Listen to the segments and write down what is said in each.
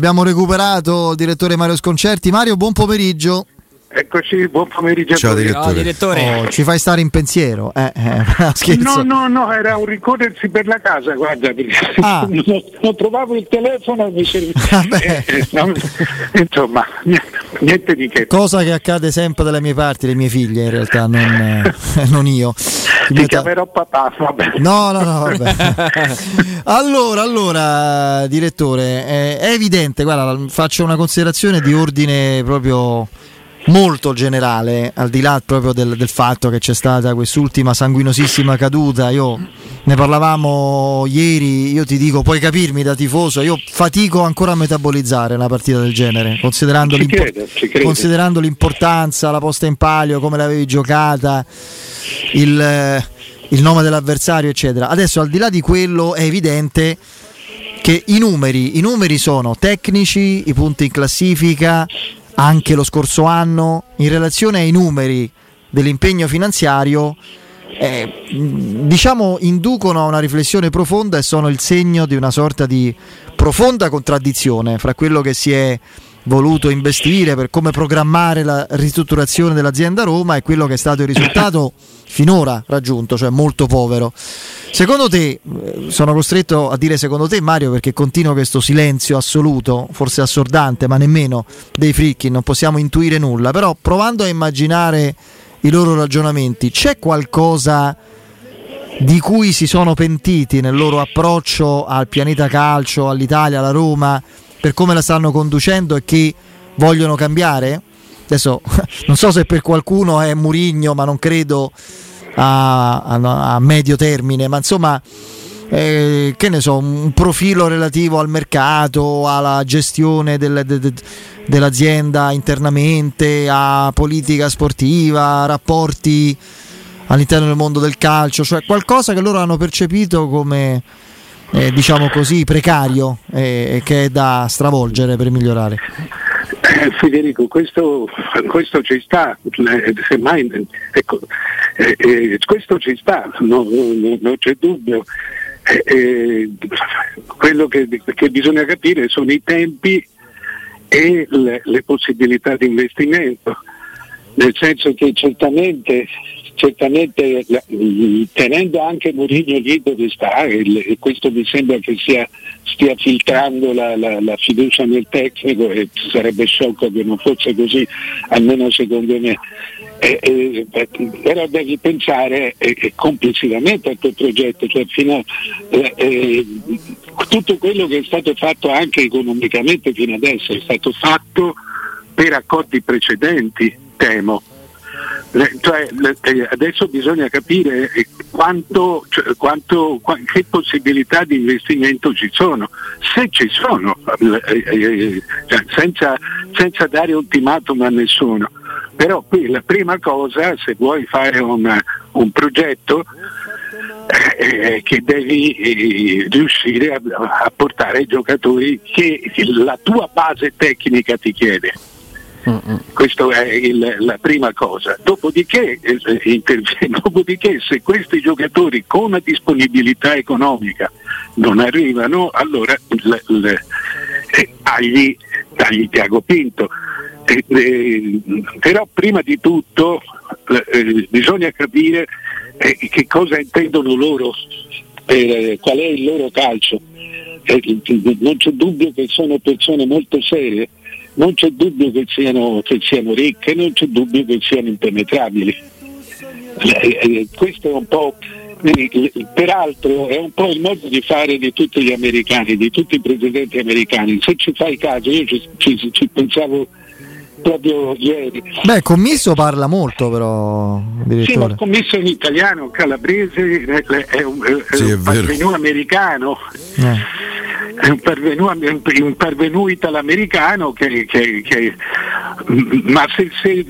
Abbiamo recuperato il direttore Mario Sconcerti. Mario, buon pomeriggio. Eccoci, buon pomeriggio. Ciao direttore. Ciao, direttore. Oh, ci fai stare in pensiero. Eh, eh. No, no, no, era un ricorrersi per la casa, guarda, perché Ah. non, non trovavo il telefono e mi serviva. Vabbè. Eh, eh, no, insomma, niente, di che. Cosa che accade sempre dalle mie parti, le mie figlie in realtà, non, eh, non io. Ti mio ta- chiamerò papà, vabbè. No, no, no, vabbè. allora, allora, direttore, è evidente, guarda, faccio una considerazione di ordine proprio molto generale, al di là proprio del, del fatto che c'è stata quest'ultima sanguinosissima caduta. Io ne parlavamo ieri, io ti dico, puoi capirmi da tifoso, io fatico ancora a metabolizzare una partita del genere, considerando, l'impo- credo. considerando l'importanza, la posta in palio, come l'avevi giocata, il, eh, il nome dell'avversario, eccetera. Adesso, al di là di quello, è evidente che i numeri, i numeri sono tecnici, i punti in classifica, anche lo scorso anno, in relazione ai numeri dell'impegno finanziario, eh, diciamo inducono a una riflessione profonda e sono il segno di una sorta di profonda contraddizione fra quello che si è voluto investire per come programmare la ristrutturazione dell'azienda Roma e quello che è stato il risultato finora raggiunto, cioè molto povero. Secondo te, eh, sono costretto a dire secondo te Mario perché continua questo silenzio assoluto, forse assordante, ma nemmeno dei fricchi, non possiamo intuire nulla, però provando a immaginare i loro ragionamenti, c'è qualcosa di cui si sono pentiti nel loro approccio al pianeta calcio, all'Italia, alla Roma, per come la stanno conducendo e che vogliono cambiare? Adesso non so se per qualcuno è Murigno, ma non credo a, a- a medio termine, ma insomma, eh, che ne so, un profilo relativo al mercato, alla gestione del- de- de- dell'azienda internamente, a politica sportiva, rapporti all'interno del mondo del calcio, cioè qualcosa che loro hanno percepito come, eh, diciamo così, precario e e che è da stravolgere per migliorare. Eh, Federico, questo, questo ci sta, eh, semmai, ecco, eh, eh, questo ci sta, no- no- non c'è dubbio. Eh, eh, quello che, che bisogna capire sono i tempi e le, le possibilità di investimento, nel senso che certamente, certamente tenendo anche Mourinho lì dove sta, e, e questo mi sembra che sia, stia filtrando la, la- la fiducia nel tecnico e sarebbe sciocco che non fosse così, almeno secondo me. Eh, eh, eh, però devi pensare eh, eh, complessivamente al tuo progetto, cioè fino a, eh, eh, tutto quello che è stato fatto anche economicamente fino adesso è stato fatto per accordi precedenti, temo. Cioè, eh, adesso bisogna capire eh, quanto, cioè, quanto- qua- che possibilità di investimento ci sono, se ci sono, eh, cioè, senza, senza dare ultimatum a nessuno. Però qui la prima cosa, se vuoi fare un, un progetto, eh, che devi eh, riuscire a, a portare i giocatori che la tua base tecnica ti chiede. Questa è il- la prima cosa. Dopodiché, eh, interv- dopodiché, se questi giocatori con la disponibilità economica non arrivano, allora l- l- eh, tagli, tagli Tiago Pinto. Eh, eh, però prima di tutto eh, bisogna capire eh, che cosa intendono loro, eh, qual è il loro calcio. Eh, non c'è dubbio che sono persone molto serie, non c'è dubbio che siano, che siano ricche, non c'è dubbio che siano impenetrabili. Eh, eh, questo è un po', eh, peraltro è un po' il modo di fare di tutti gli americani, di tutti i presidenti americani. Se ci fai caso, io ci, ci- ci pensavo proprio ieri. Beh, Commisso parla molto però, Sì, ma direttore. il commesso in italiano, calabrese, è, è un, è Sì, è un americano. Eh. Parvenu italo-americano che, che- che- ma se, se-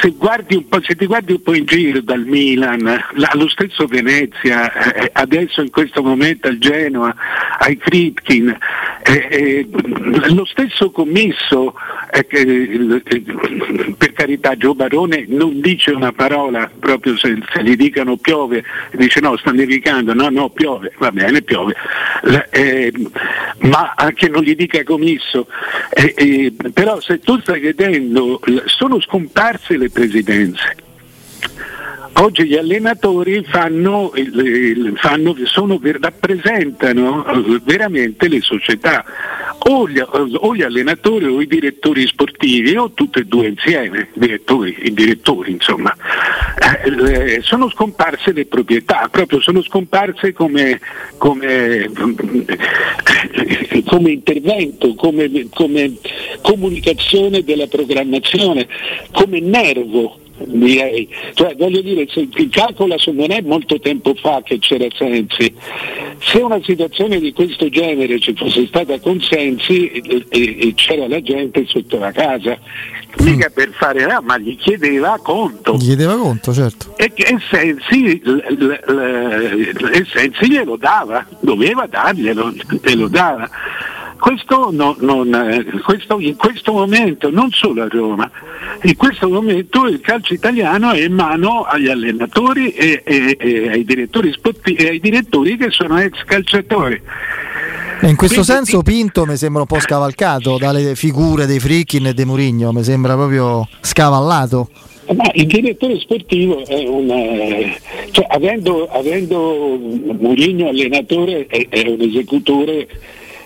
se guardi un po', se ti guardi un po' in giro dal Milan, la- lo stesso Venezia, eh, adesso in questo momento al Genoa, ai Fritkin, eh, eh, lo stesso commesso che, per carità Gio Barone non dice una parola proprio se, se gli dicano piove, dice no sta nevicando, no no piove, va bene piove, eh, ma anche non gli dica commisso, eh, eh, però se tu stai vedendo sono scomparse le presidenze Oggi gli allenatori fanno, fanno, sono, rappresentano eh, veramente le società, o gli, o gli, allenatori o i direttori sportivi, o tutti e due insieme, direttori, i direttori insomma. Eh, sono scomparse le proprietà, proprio sono scomparse come, come, come intervento, come, come comunicazione della programmazione, come nervo direi. Cioè, voglio dire, se, calcola non è molto tempo fa che c'era Sensi. Se una situazione di questo genere ci fosse stata con Sensi e, e, e c'era la gente sotto la casa, mica per fare là, ma gli chiedeva conto. Gli chiedeva conto, certo. E, e Sensi, l, l, l, e Sensi glielo dava, doveva darglielo, glielo dava. Questo, non, non, eh, questo, in questo momento, non solo a Roma, in questo momento il calcio italiano è in mano agli allenatori e, e, e ai, direttori sportivi, e ai direttori che sono ex calciatori. In questo Quindi, senso Pinto mi sembra un po' scavalcato dalle figure dei Frickin e dei Murigno, mi sembra proprio scavallato. Ma il direttore sportivo è un, cioè, avendo, avendo Murigno allenatore è, è un esecutore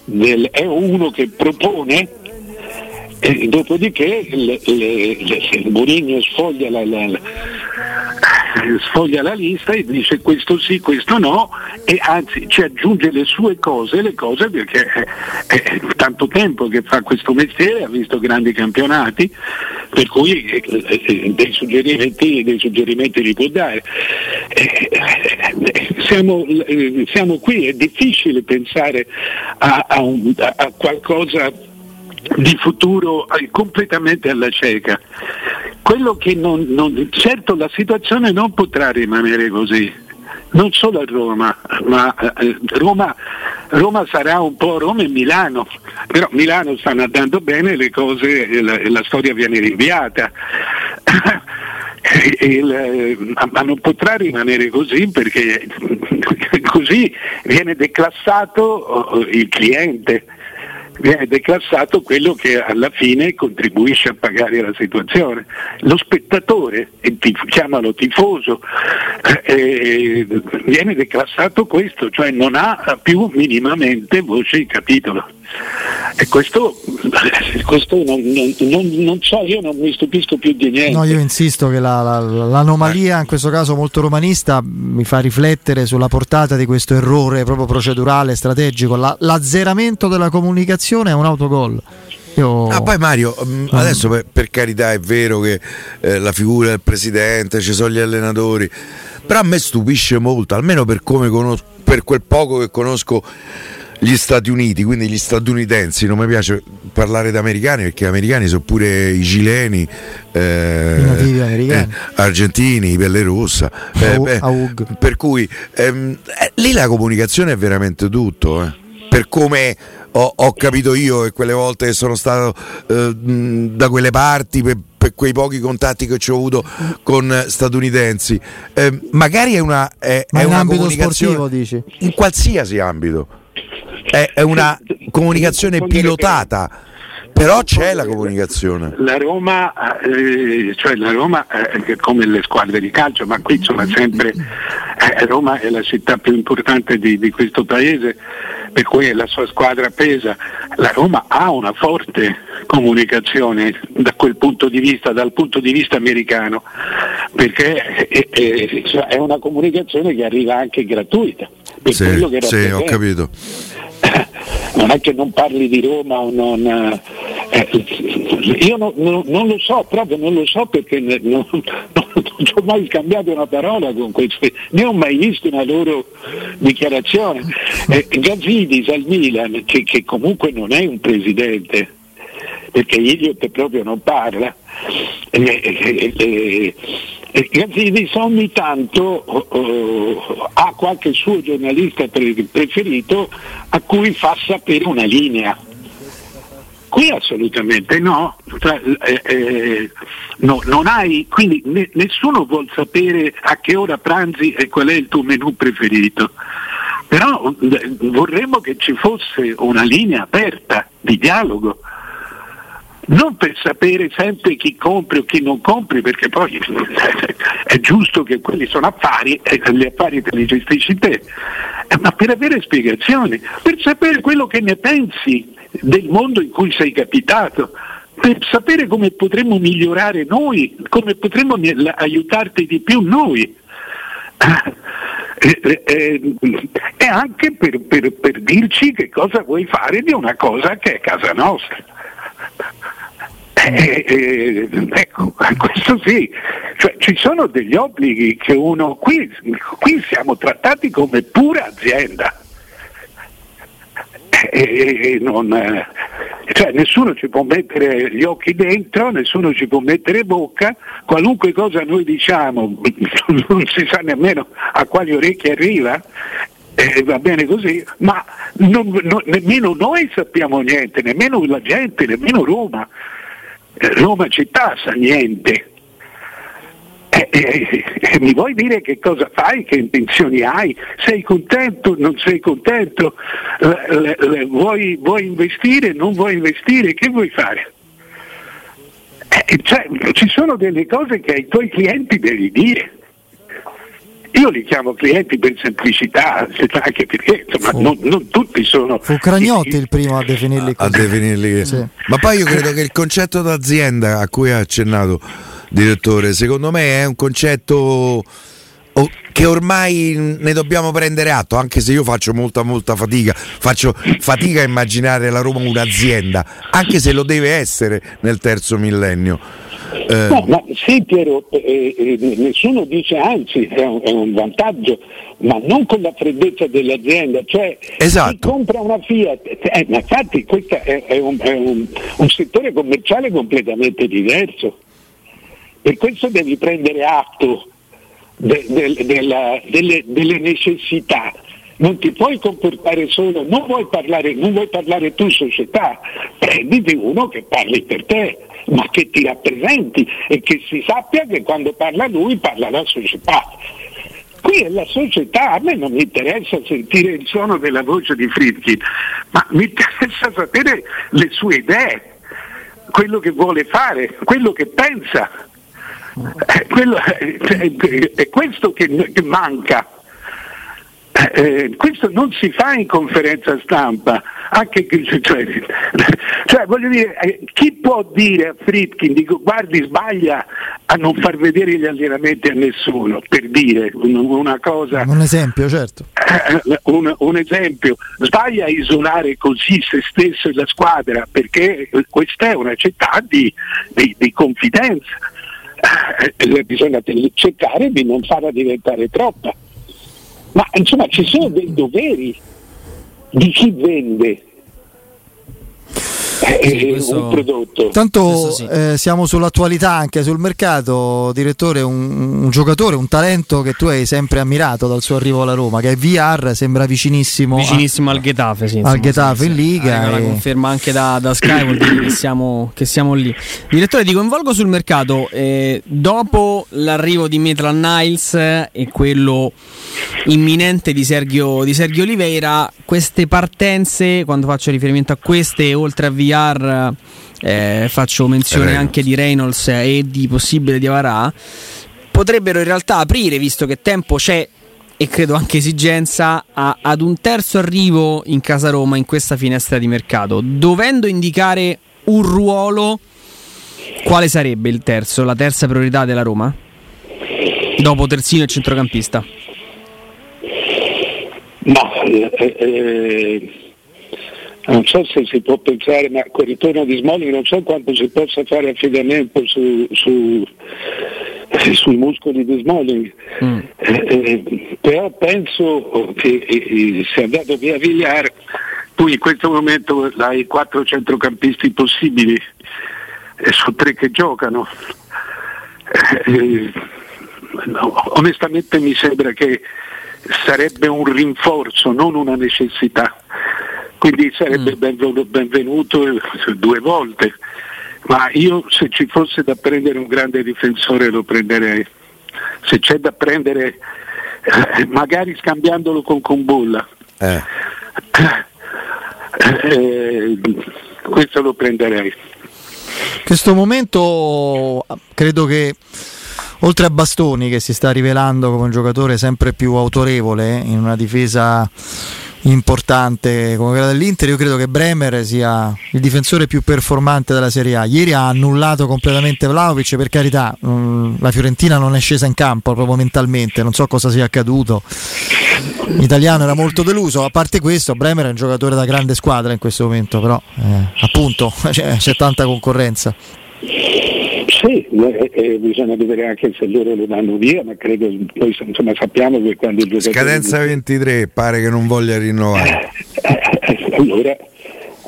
del, è uno che propone e dopodiché le, Mourinho sfoglia la, la, sfoglia la, lista e dice questo sì, questo no e anzi ci aggiunge le sue cose, le cose perché è, è tanto tempo che fa questo mestiere, ha visto grandi campionati, per cui eh, eh, dei, suggerimenti, dei suggerimenti li può dare. Eh, siamo, siamo, qui, è difficile pensare a, a, un, a qualcosa di futuro completamente alla cieca. Quello che non, non, certo la situazione non potrà rimanere così, non solo a Roma, ma eh, Roma, Roma, sarà un po' Roma e Milano, però Milano stanno andando bene, le cose, la, la storia viene rinviata. Il, ma non potrà rimanere così perché così viene declassato il cliente viene declassato quello che alla fine contribuisce a pagare la situazione. Lo spettatore, chiamalo tifoso, eh, eh, viene declassato questo, cioè non ha più minimamente voce di capitolo. E questo, questo non, non, non, so, io non mi stupisco più di niente. No, io insisto che la, la, l'anomalia, in questo caso molto romanista, mi fa riflettere sulla portata di questo errore proprio procedurale, strategico. La, l'azzeramento della comunicazione è un autogol. Io... Ah, poi Mario, mm, adesso per, per, carità è vero che eh, la figura del presidente, ci sono gli allenatori, però a me stupisce molto, almeno per come conosco, per quel poco che conosco gli Stati Uniti, quindi gli statunitensi, non mi piace parlare di americani perché gli americani sono pure i cileni, eh, eh, argentini, pelle rossa, eh, beh, per cui ehm, eh, lì la comunicazione è veramente tutto, eh. per come ho, ho, capito io e quelle volte che sono stato eh, da quelle parti per, per, quei pochi contatti che ho avuto con statunitensi, eh, magari è una, è, è una comunicazione sportivo, dici? in qualsiasi ambito è, è una comunicazione pilotata però c'è la comunicazione. La Roma, eh, cioè la Roma eh, come le squadre di calcio, ma qui insomma sempre eh, Roma è la città più importante di, di, questo paese, per cui la sua squadra pesa. La Roma ha una forte comunicazione da quel punto di vista, dal punto di vista americano, perché è, è, cioè, è una comunicazione che arriva anche gratuita. Per sì, sì, ho capito non è che non parli di Roma o non... Eh, io no, no, non lo so, proprio non lo so perché ne, no, non ho mai scambiato una parola con questi, né ho mai visto una loro dichiarazione. Eh, Gazzidis al Milan, che, che comunque non è un presidente, perché Iliot proprio non parla, eh, eh, eh, eh, Gazzidis ogni tanto uh, ha qualche suo giornalista pre- preferito a cui fa sapere una linea. Qui assolutamente no, eh, eh, no non hai, quindi ne, nessuno vuol sapere a che ora pranzi e qual è il tuo menù preferito. Però eh, vorremmo che ci fosse una linea aperta di dialogo non per sapere sempre chi compri o chi non compri, perché poi è giusto che quelli sono affari e gli affari te li gestisci te, eh, ma per avere spiegazioni, per sapere quello che ne pensi del mondo in cui sei capitato, per sapere come potremmo migliorare noi, come potremmo aiutarti di più noi. Eh, eh, e anche per, per, per dirci che cosa vuoi fare di una cosa che è casa nostra. Eh, eh, ecco, questo sì, cioè, ci sono degli obblighi che uno, qui, qui siamo trattati come pura azienda. E, non, cioè, nessuno ci può mettere gli occhi dentro, nessuno ci può mettere bocca, qualunque cosa noi diciamo non si sa nemmeno a quali orecchie arriva eh, va bene così, ma non, non, nemmeno noi sappiamo niente, nemmeno la gente, nemmeno Roma. Roma città sa niente. Eh, eh, eh, mi vuoi dire che cosa fai, che intenzioni hai? Sei contento, non sei contento? Le, le, le, vuoi, vuoi, investire, non vuoi investire? Che vuoi fare? Eh, cioè, ci sono delle cose che ai tuoi clienti devi dire. Io li chiamo clienti per semplicità, anche perché insomma, non, non, tutti sono. Fu Cragnotti il primo a definirli così. A definirli. Sì. Ma poi io credo che il concetto d'azienda a cui ha accennato, direttore, secondo me è un concetto che ormai ne dobbiamo prendere atto, anche se io faccio molta molta fatica, faccio fatica a immaginare la Roma un'azienda, anche se lo deve essere nel terzo millennio. Eh. No, ma sì Piero, eh, eh, nessuno dice anzi è un, è un, vantaggio, ma non con la freddezza dell'azienda, cioè esatto. chi compra una Fiat, eh, ma infatti questo è, è, un, è un, un settore commerciale completamente diverso, per questo devi prendere atto de, de, de, la, delle, delle necessità non ti puoi comportare solo, non vuoi parlare, non vuoi parlare tu società, prenditi uno che parli per te, ma che ti rappresenti e che si sappia che quando parla lui parla la società. Qui è la società, a me non mi interessa sentire il suono della voce di Friedkin, ma mi interessa sapere le sue idee, quello che vuole fare, quello che pensa. È, quello, è, è questo che, che manca. Eh, questo non si fa in conferenza stampa, anche, cioè, cioè, voglio dire, eh, chi può dire a Fritkin, dico, guardi sbaglia a non far vedere gli allenamenti a nessuno, per dire una cosa... Un esempio, certo. Eh, un, un, esempio, sbaglia a isolare così se stesso e la squadra, perché questa è una città di, di, di confidenza. Eh, bisogna cercare di non farla diventare troppa ma insomma ci sono dei doveri di chi vende eh, questo, un prodotto. Tanto sì. eh, siamo sull'attualità anche sul mercato, direttore, un, un, giocatore, un talento che tu hai sempre ammirato dal suo arrivo alla Roma, che è VR, sembra vicinissimo, vicinissimo a, al Getafe, sì, al Getafe sì, in Liga. La conferma anche da, da Sky, vuol dire che siamo, che siamo, lì. Direttore, ti coinvolgo sul mercato. Eh, dopo l'arrivo di Maitland Niles e quello imminente di Sergio, di Sergio Oliveira, queste partenze, quando faccio riferimento a queste, oltre a VR, eh, faccio menzione anche di Reynolds e di possibile di Avarà, potrebbero in realtà aprire, visto che tempo c'è e credo anche esigenza, a, ad un terzo arrivo in casa Roma in questa finestra di mercato, dovendo indicare un ruolo, quale sarebbe il terzo, la terza priorità della Roma? Dopo terzino e centrocampista. Ma eh, eh, non so se si può pensare, ma col ritorno di Smalling non so quanto si possa fare affidamento su, su, eh, sui muscoli di Smalling, mm. eh, eh, però penso che eh, se è andato via Villar, tu in questo momento hai quattro centrocampisti possibili e su tre che giocano. No, onestamente mi sembra che sarebbe un rinforzo, non una necessità. Quindi sarebbe mm. benvenuto due volte. Ma io se ci fosse da prendere un grande difensore lo prenderei. Se c'è da prendere, eh, magari scambiandolo con Combulla. Eh. Eh, questo lo prenderei. In questo momento credo che oltre a Bastoni che si sta rivelando come un giocatore sempre più autorevole in una difesa importante come quella dell'Inter, io credo che Bremer sia il difensore più performante della Serie A. Ieri ha annullato completamente Vlaovic, per carità, mm, la Fiorentina non è scesa in campo proprio mentalmente, non so cosa sia accaduto. L'italiano era molto deluso, a parte questo Bremer è un giocatore da grande squadra in questo momento, però eh, appunto c'è, c'è tanta concorrenza. Sì, eh, eh, bisogna vedere anche se loro lo danno via, ma credo poi insomma, sappiamo che quando il giocatore. Scadenza 23, pare che non voglia rinnovare. Eh, eh, allora,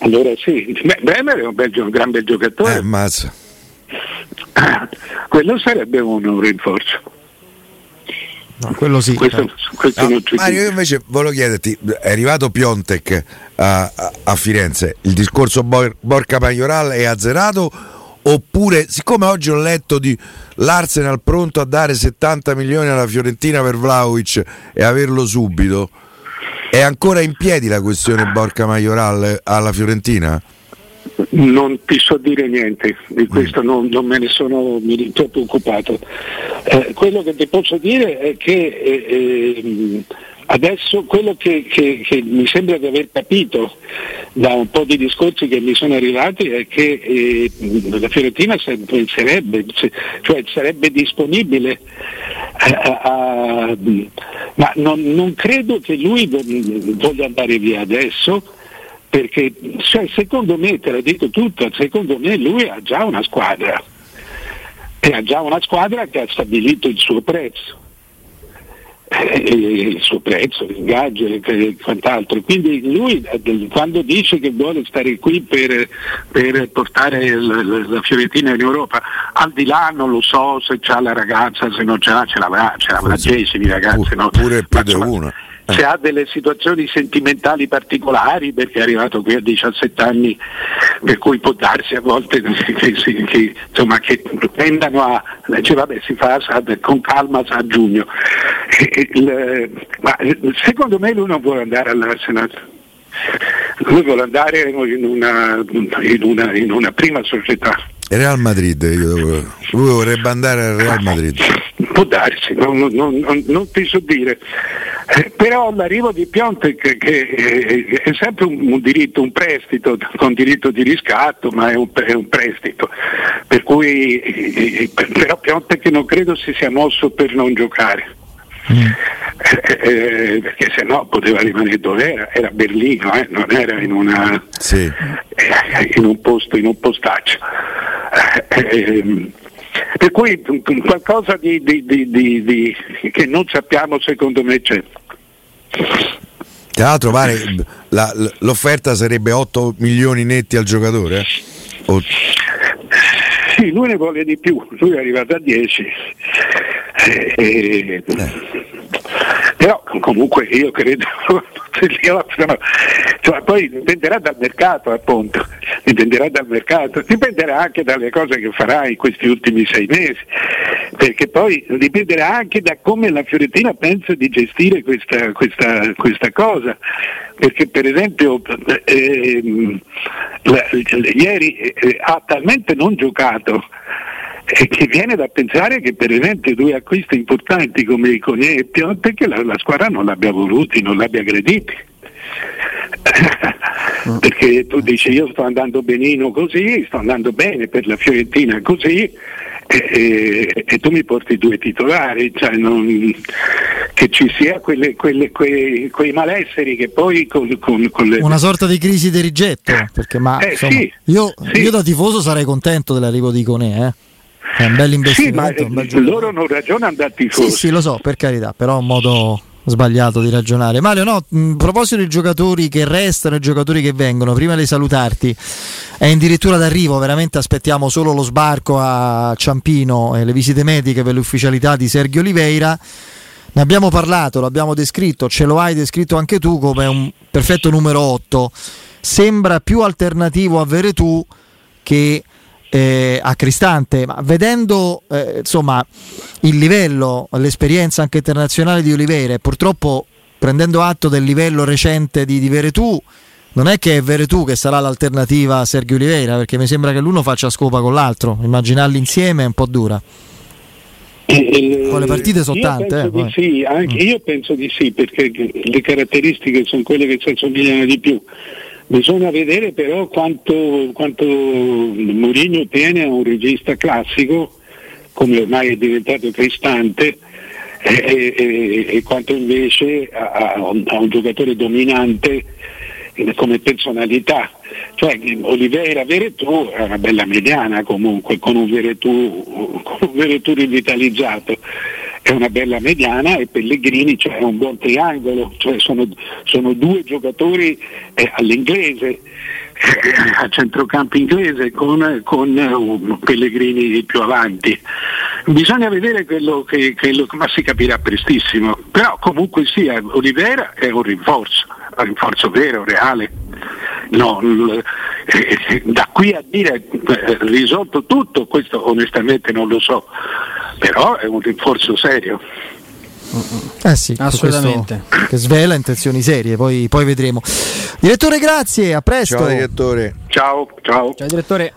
allora sì, Beh, Bremer è un, bel, un gran bel giocatore. Eh, mazza. quello sarebbe un rinforzo. No, quello sì. Questo, eh. questo no, Mario, io invece volevo chiederti: è arrivato Piontek a, a, a Firenze, il discorso Bor- Borca Majoral è azzerato oppure siccome oggi ho letto di l'Arsenal pronto a dare 70 milioni alla Fiorentina per Vlaovic e averlo subito è ancora in piedi la questione Borca Majoral alla Fiorentina? Non ti so dire niente di questo, mm. non, non, me ne sono troppo occupato. Eh, quello che ti posso dire è che eh, eh, Adesso quello che, che, che, mi sembra di aver capito da un po' di discorsi che mi sono arrivati è che eh, la Fiorentina sarebbe, cioè sarebbe disponibile a, a, ma non, non, credo che lui voglia andare via adesso perché cioè, secondo me, te l'ho detto tutto, secondo me lui ha già una squadra. E ha già una squadra che ha stabilito il suo prezzo il suo prezzo, l'ingaggio e quant'altro. Quindi lui eh, quando dice che vuole stare qui per, per portare la, la, Fiorentina in Europa, al di là non lo so se c'ha la ragazza, se non ce l'ha, ce l'avrà, ce l'avrà 10 di ragazze. No? Pure più di una se ha delle situazioni sentimentali particolari perché è arrivato qui a 17 anni per cui può darsi a volte che, che, insomma, che tendano a dice vabbè si fa con calma a giugno. Il, ma secondo me lui non vuole andare all'Arsenal. Lui vuole andare in una, in una, in una prima società Real Madrid, lui vorrebbe andare al Real Madrid. Può darsi, non, non, non, non ti so dire. Eh, però l'arrivo di Piontek che eh, è sempre un, un, diritto, un prestito con diritto di riscatto, ma è un, è un prestito. Per cui, eh, però Piontek non credo si sia mosso per non giocare. Mm. Eh, perché se no poteva rimanere dove era, era a Berlino, eh, non era in, una, sì. eh, in, un posto, in un postaccio. Ehm, per cui qualcosa di, di, di, che non sappiamo secondo me c'è. Tra l'altro pare la, l'offerta sarebbe 8 milioni netti al giocatore? O... Sì, lui ne vuole di più, lui è arrivato a 10. Eh, eh. Però comunque io credo cioè, poi dipenderà dal mercato appunto, dipenderà dal mercato, dipenderà anche dalle cose che farà in questi ultimi sei mesi, perché poi dipenderà anche da come la Fiorentina pensa di gestire questa, questa, questa cosa, perché per esempio eh, la, ieri eh, ha talmente non giocato e che viene da pensare che per esempio due acquisti importanti come i Conier e Pionte che la, la squadra non l'abbia voluti, non l'abbia aggrediti. Perché tu dici io sto andando benino così, sto andando bene per la Fiorentina così e, e, e tu mi porti due titolari, cioè non, che ci sia quelle, quelle, quei, quei, malesseri che poi con, con, con le... una sorta di crisi di rigetto perché ma, eh, insomma, sì, io, sì. io, da tifoso sarei contento dell'arrivo di Cone eh? È un bel investimento. Sì, ma bel loro non ragionano da tifosi. Sì, sì, lo so, per carità, però è un modo sbagliato di ragionare. Mario, no, a proposito dei giocatori che restano e giocatori che vengono, prima di salutarti, è addirittura d'arrivo, veramente aspettiamo solo lo sbarco a Ciampino e le visite mediche per l'ufficialità di Sergio Oliveira. Ne abbiamo parlato, l'abbiamo descritto, ce lo hai descritto anche tu come un perfetto numero 8. Sembra più alternativo a Veretù che eh, a Cristante, ma vedendo eh, insomma il livello, l'esperienza anche internazionale di Oliveira e purtroppo prendendo atto del livello recente di, di Veretù, non è che è Veretù che sarà l'alternativa a Sergio Oliveira, perché mi sembra che l'uno faccia scopa con l'altro, immaginarli insieme è un po' dura. Eh, con le partite sono tante. Eh, sì, anche, mm. Io penso di sì, perché le caratteristiche sono quelle che si assomigliano di più. Bisogna vedere però quanto, quanto Mourinho tiene a un regista classico, come ormai è diventato Cristante, e, e, e quanto invece a, a, un, giocatore dominante come personalità. Cioè Oliveira Veretù è una bella mediana comunque, con un Veretù, con un Veretù rivitalizzato. È una bella mediana e Pellegrini cioè, è un buon triangolo, cioè sono, sono due giocatori eh, all'inglese, eh, a centrocampo inglese con, con uh, Pellegrini più avanti. Bisogna vedere quello che, quello, ma si capirà prestissimo. Però comunque sia, Olivera è un rinforzo, un rinforzo vero, reale. No, da qui a dire eh, risolto tutto, questo onestamente non lo so, però è un rinforzo serio. Eh sì, assolutamente. Che svela intenzioni serie, poi, poi vedremo. Direttore, grazie, a presto. Ciao direttore. Ciao, ciao. Ciao direttore.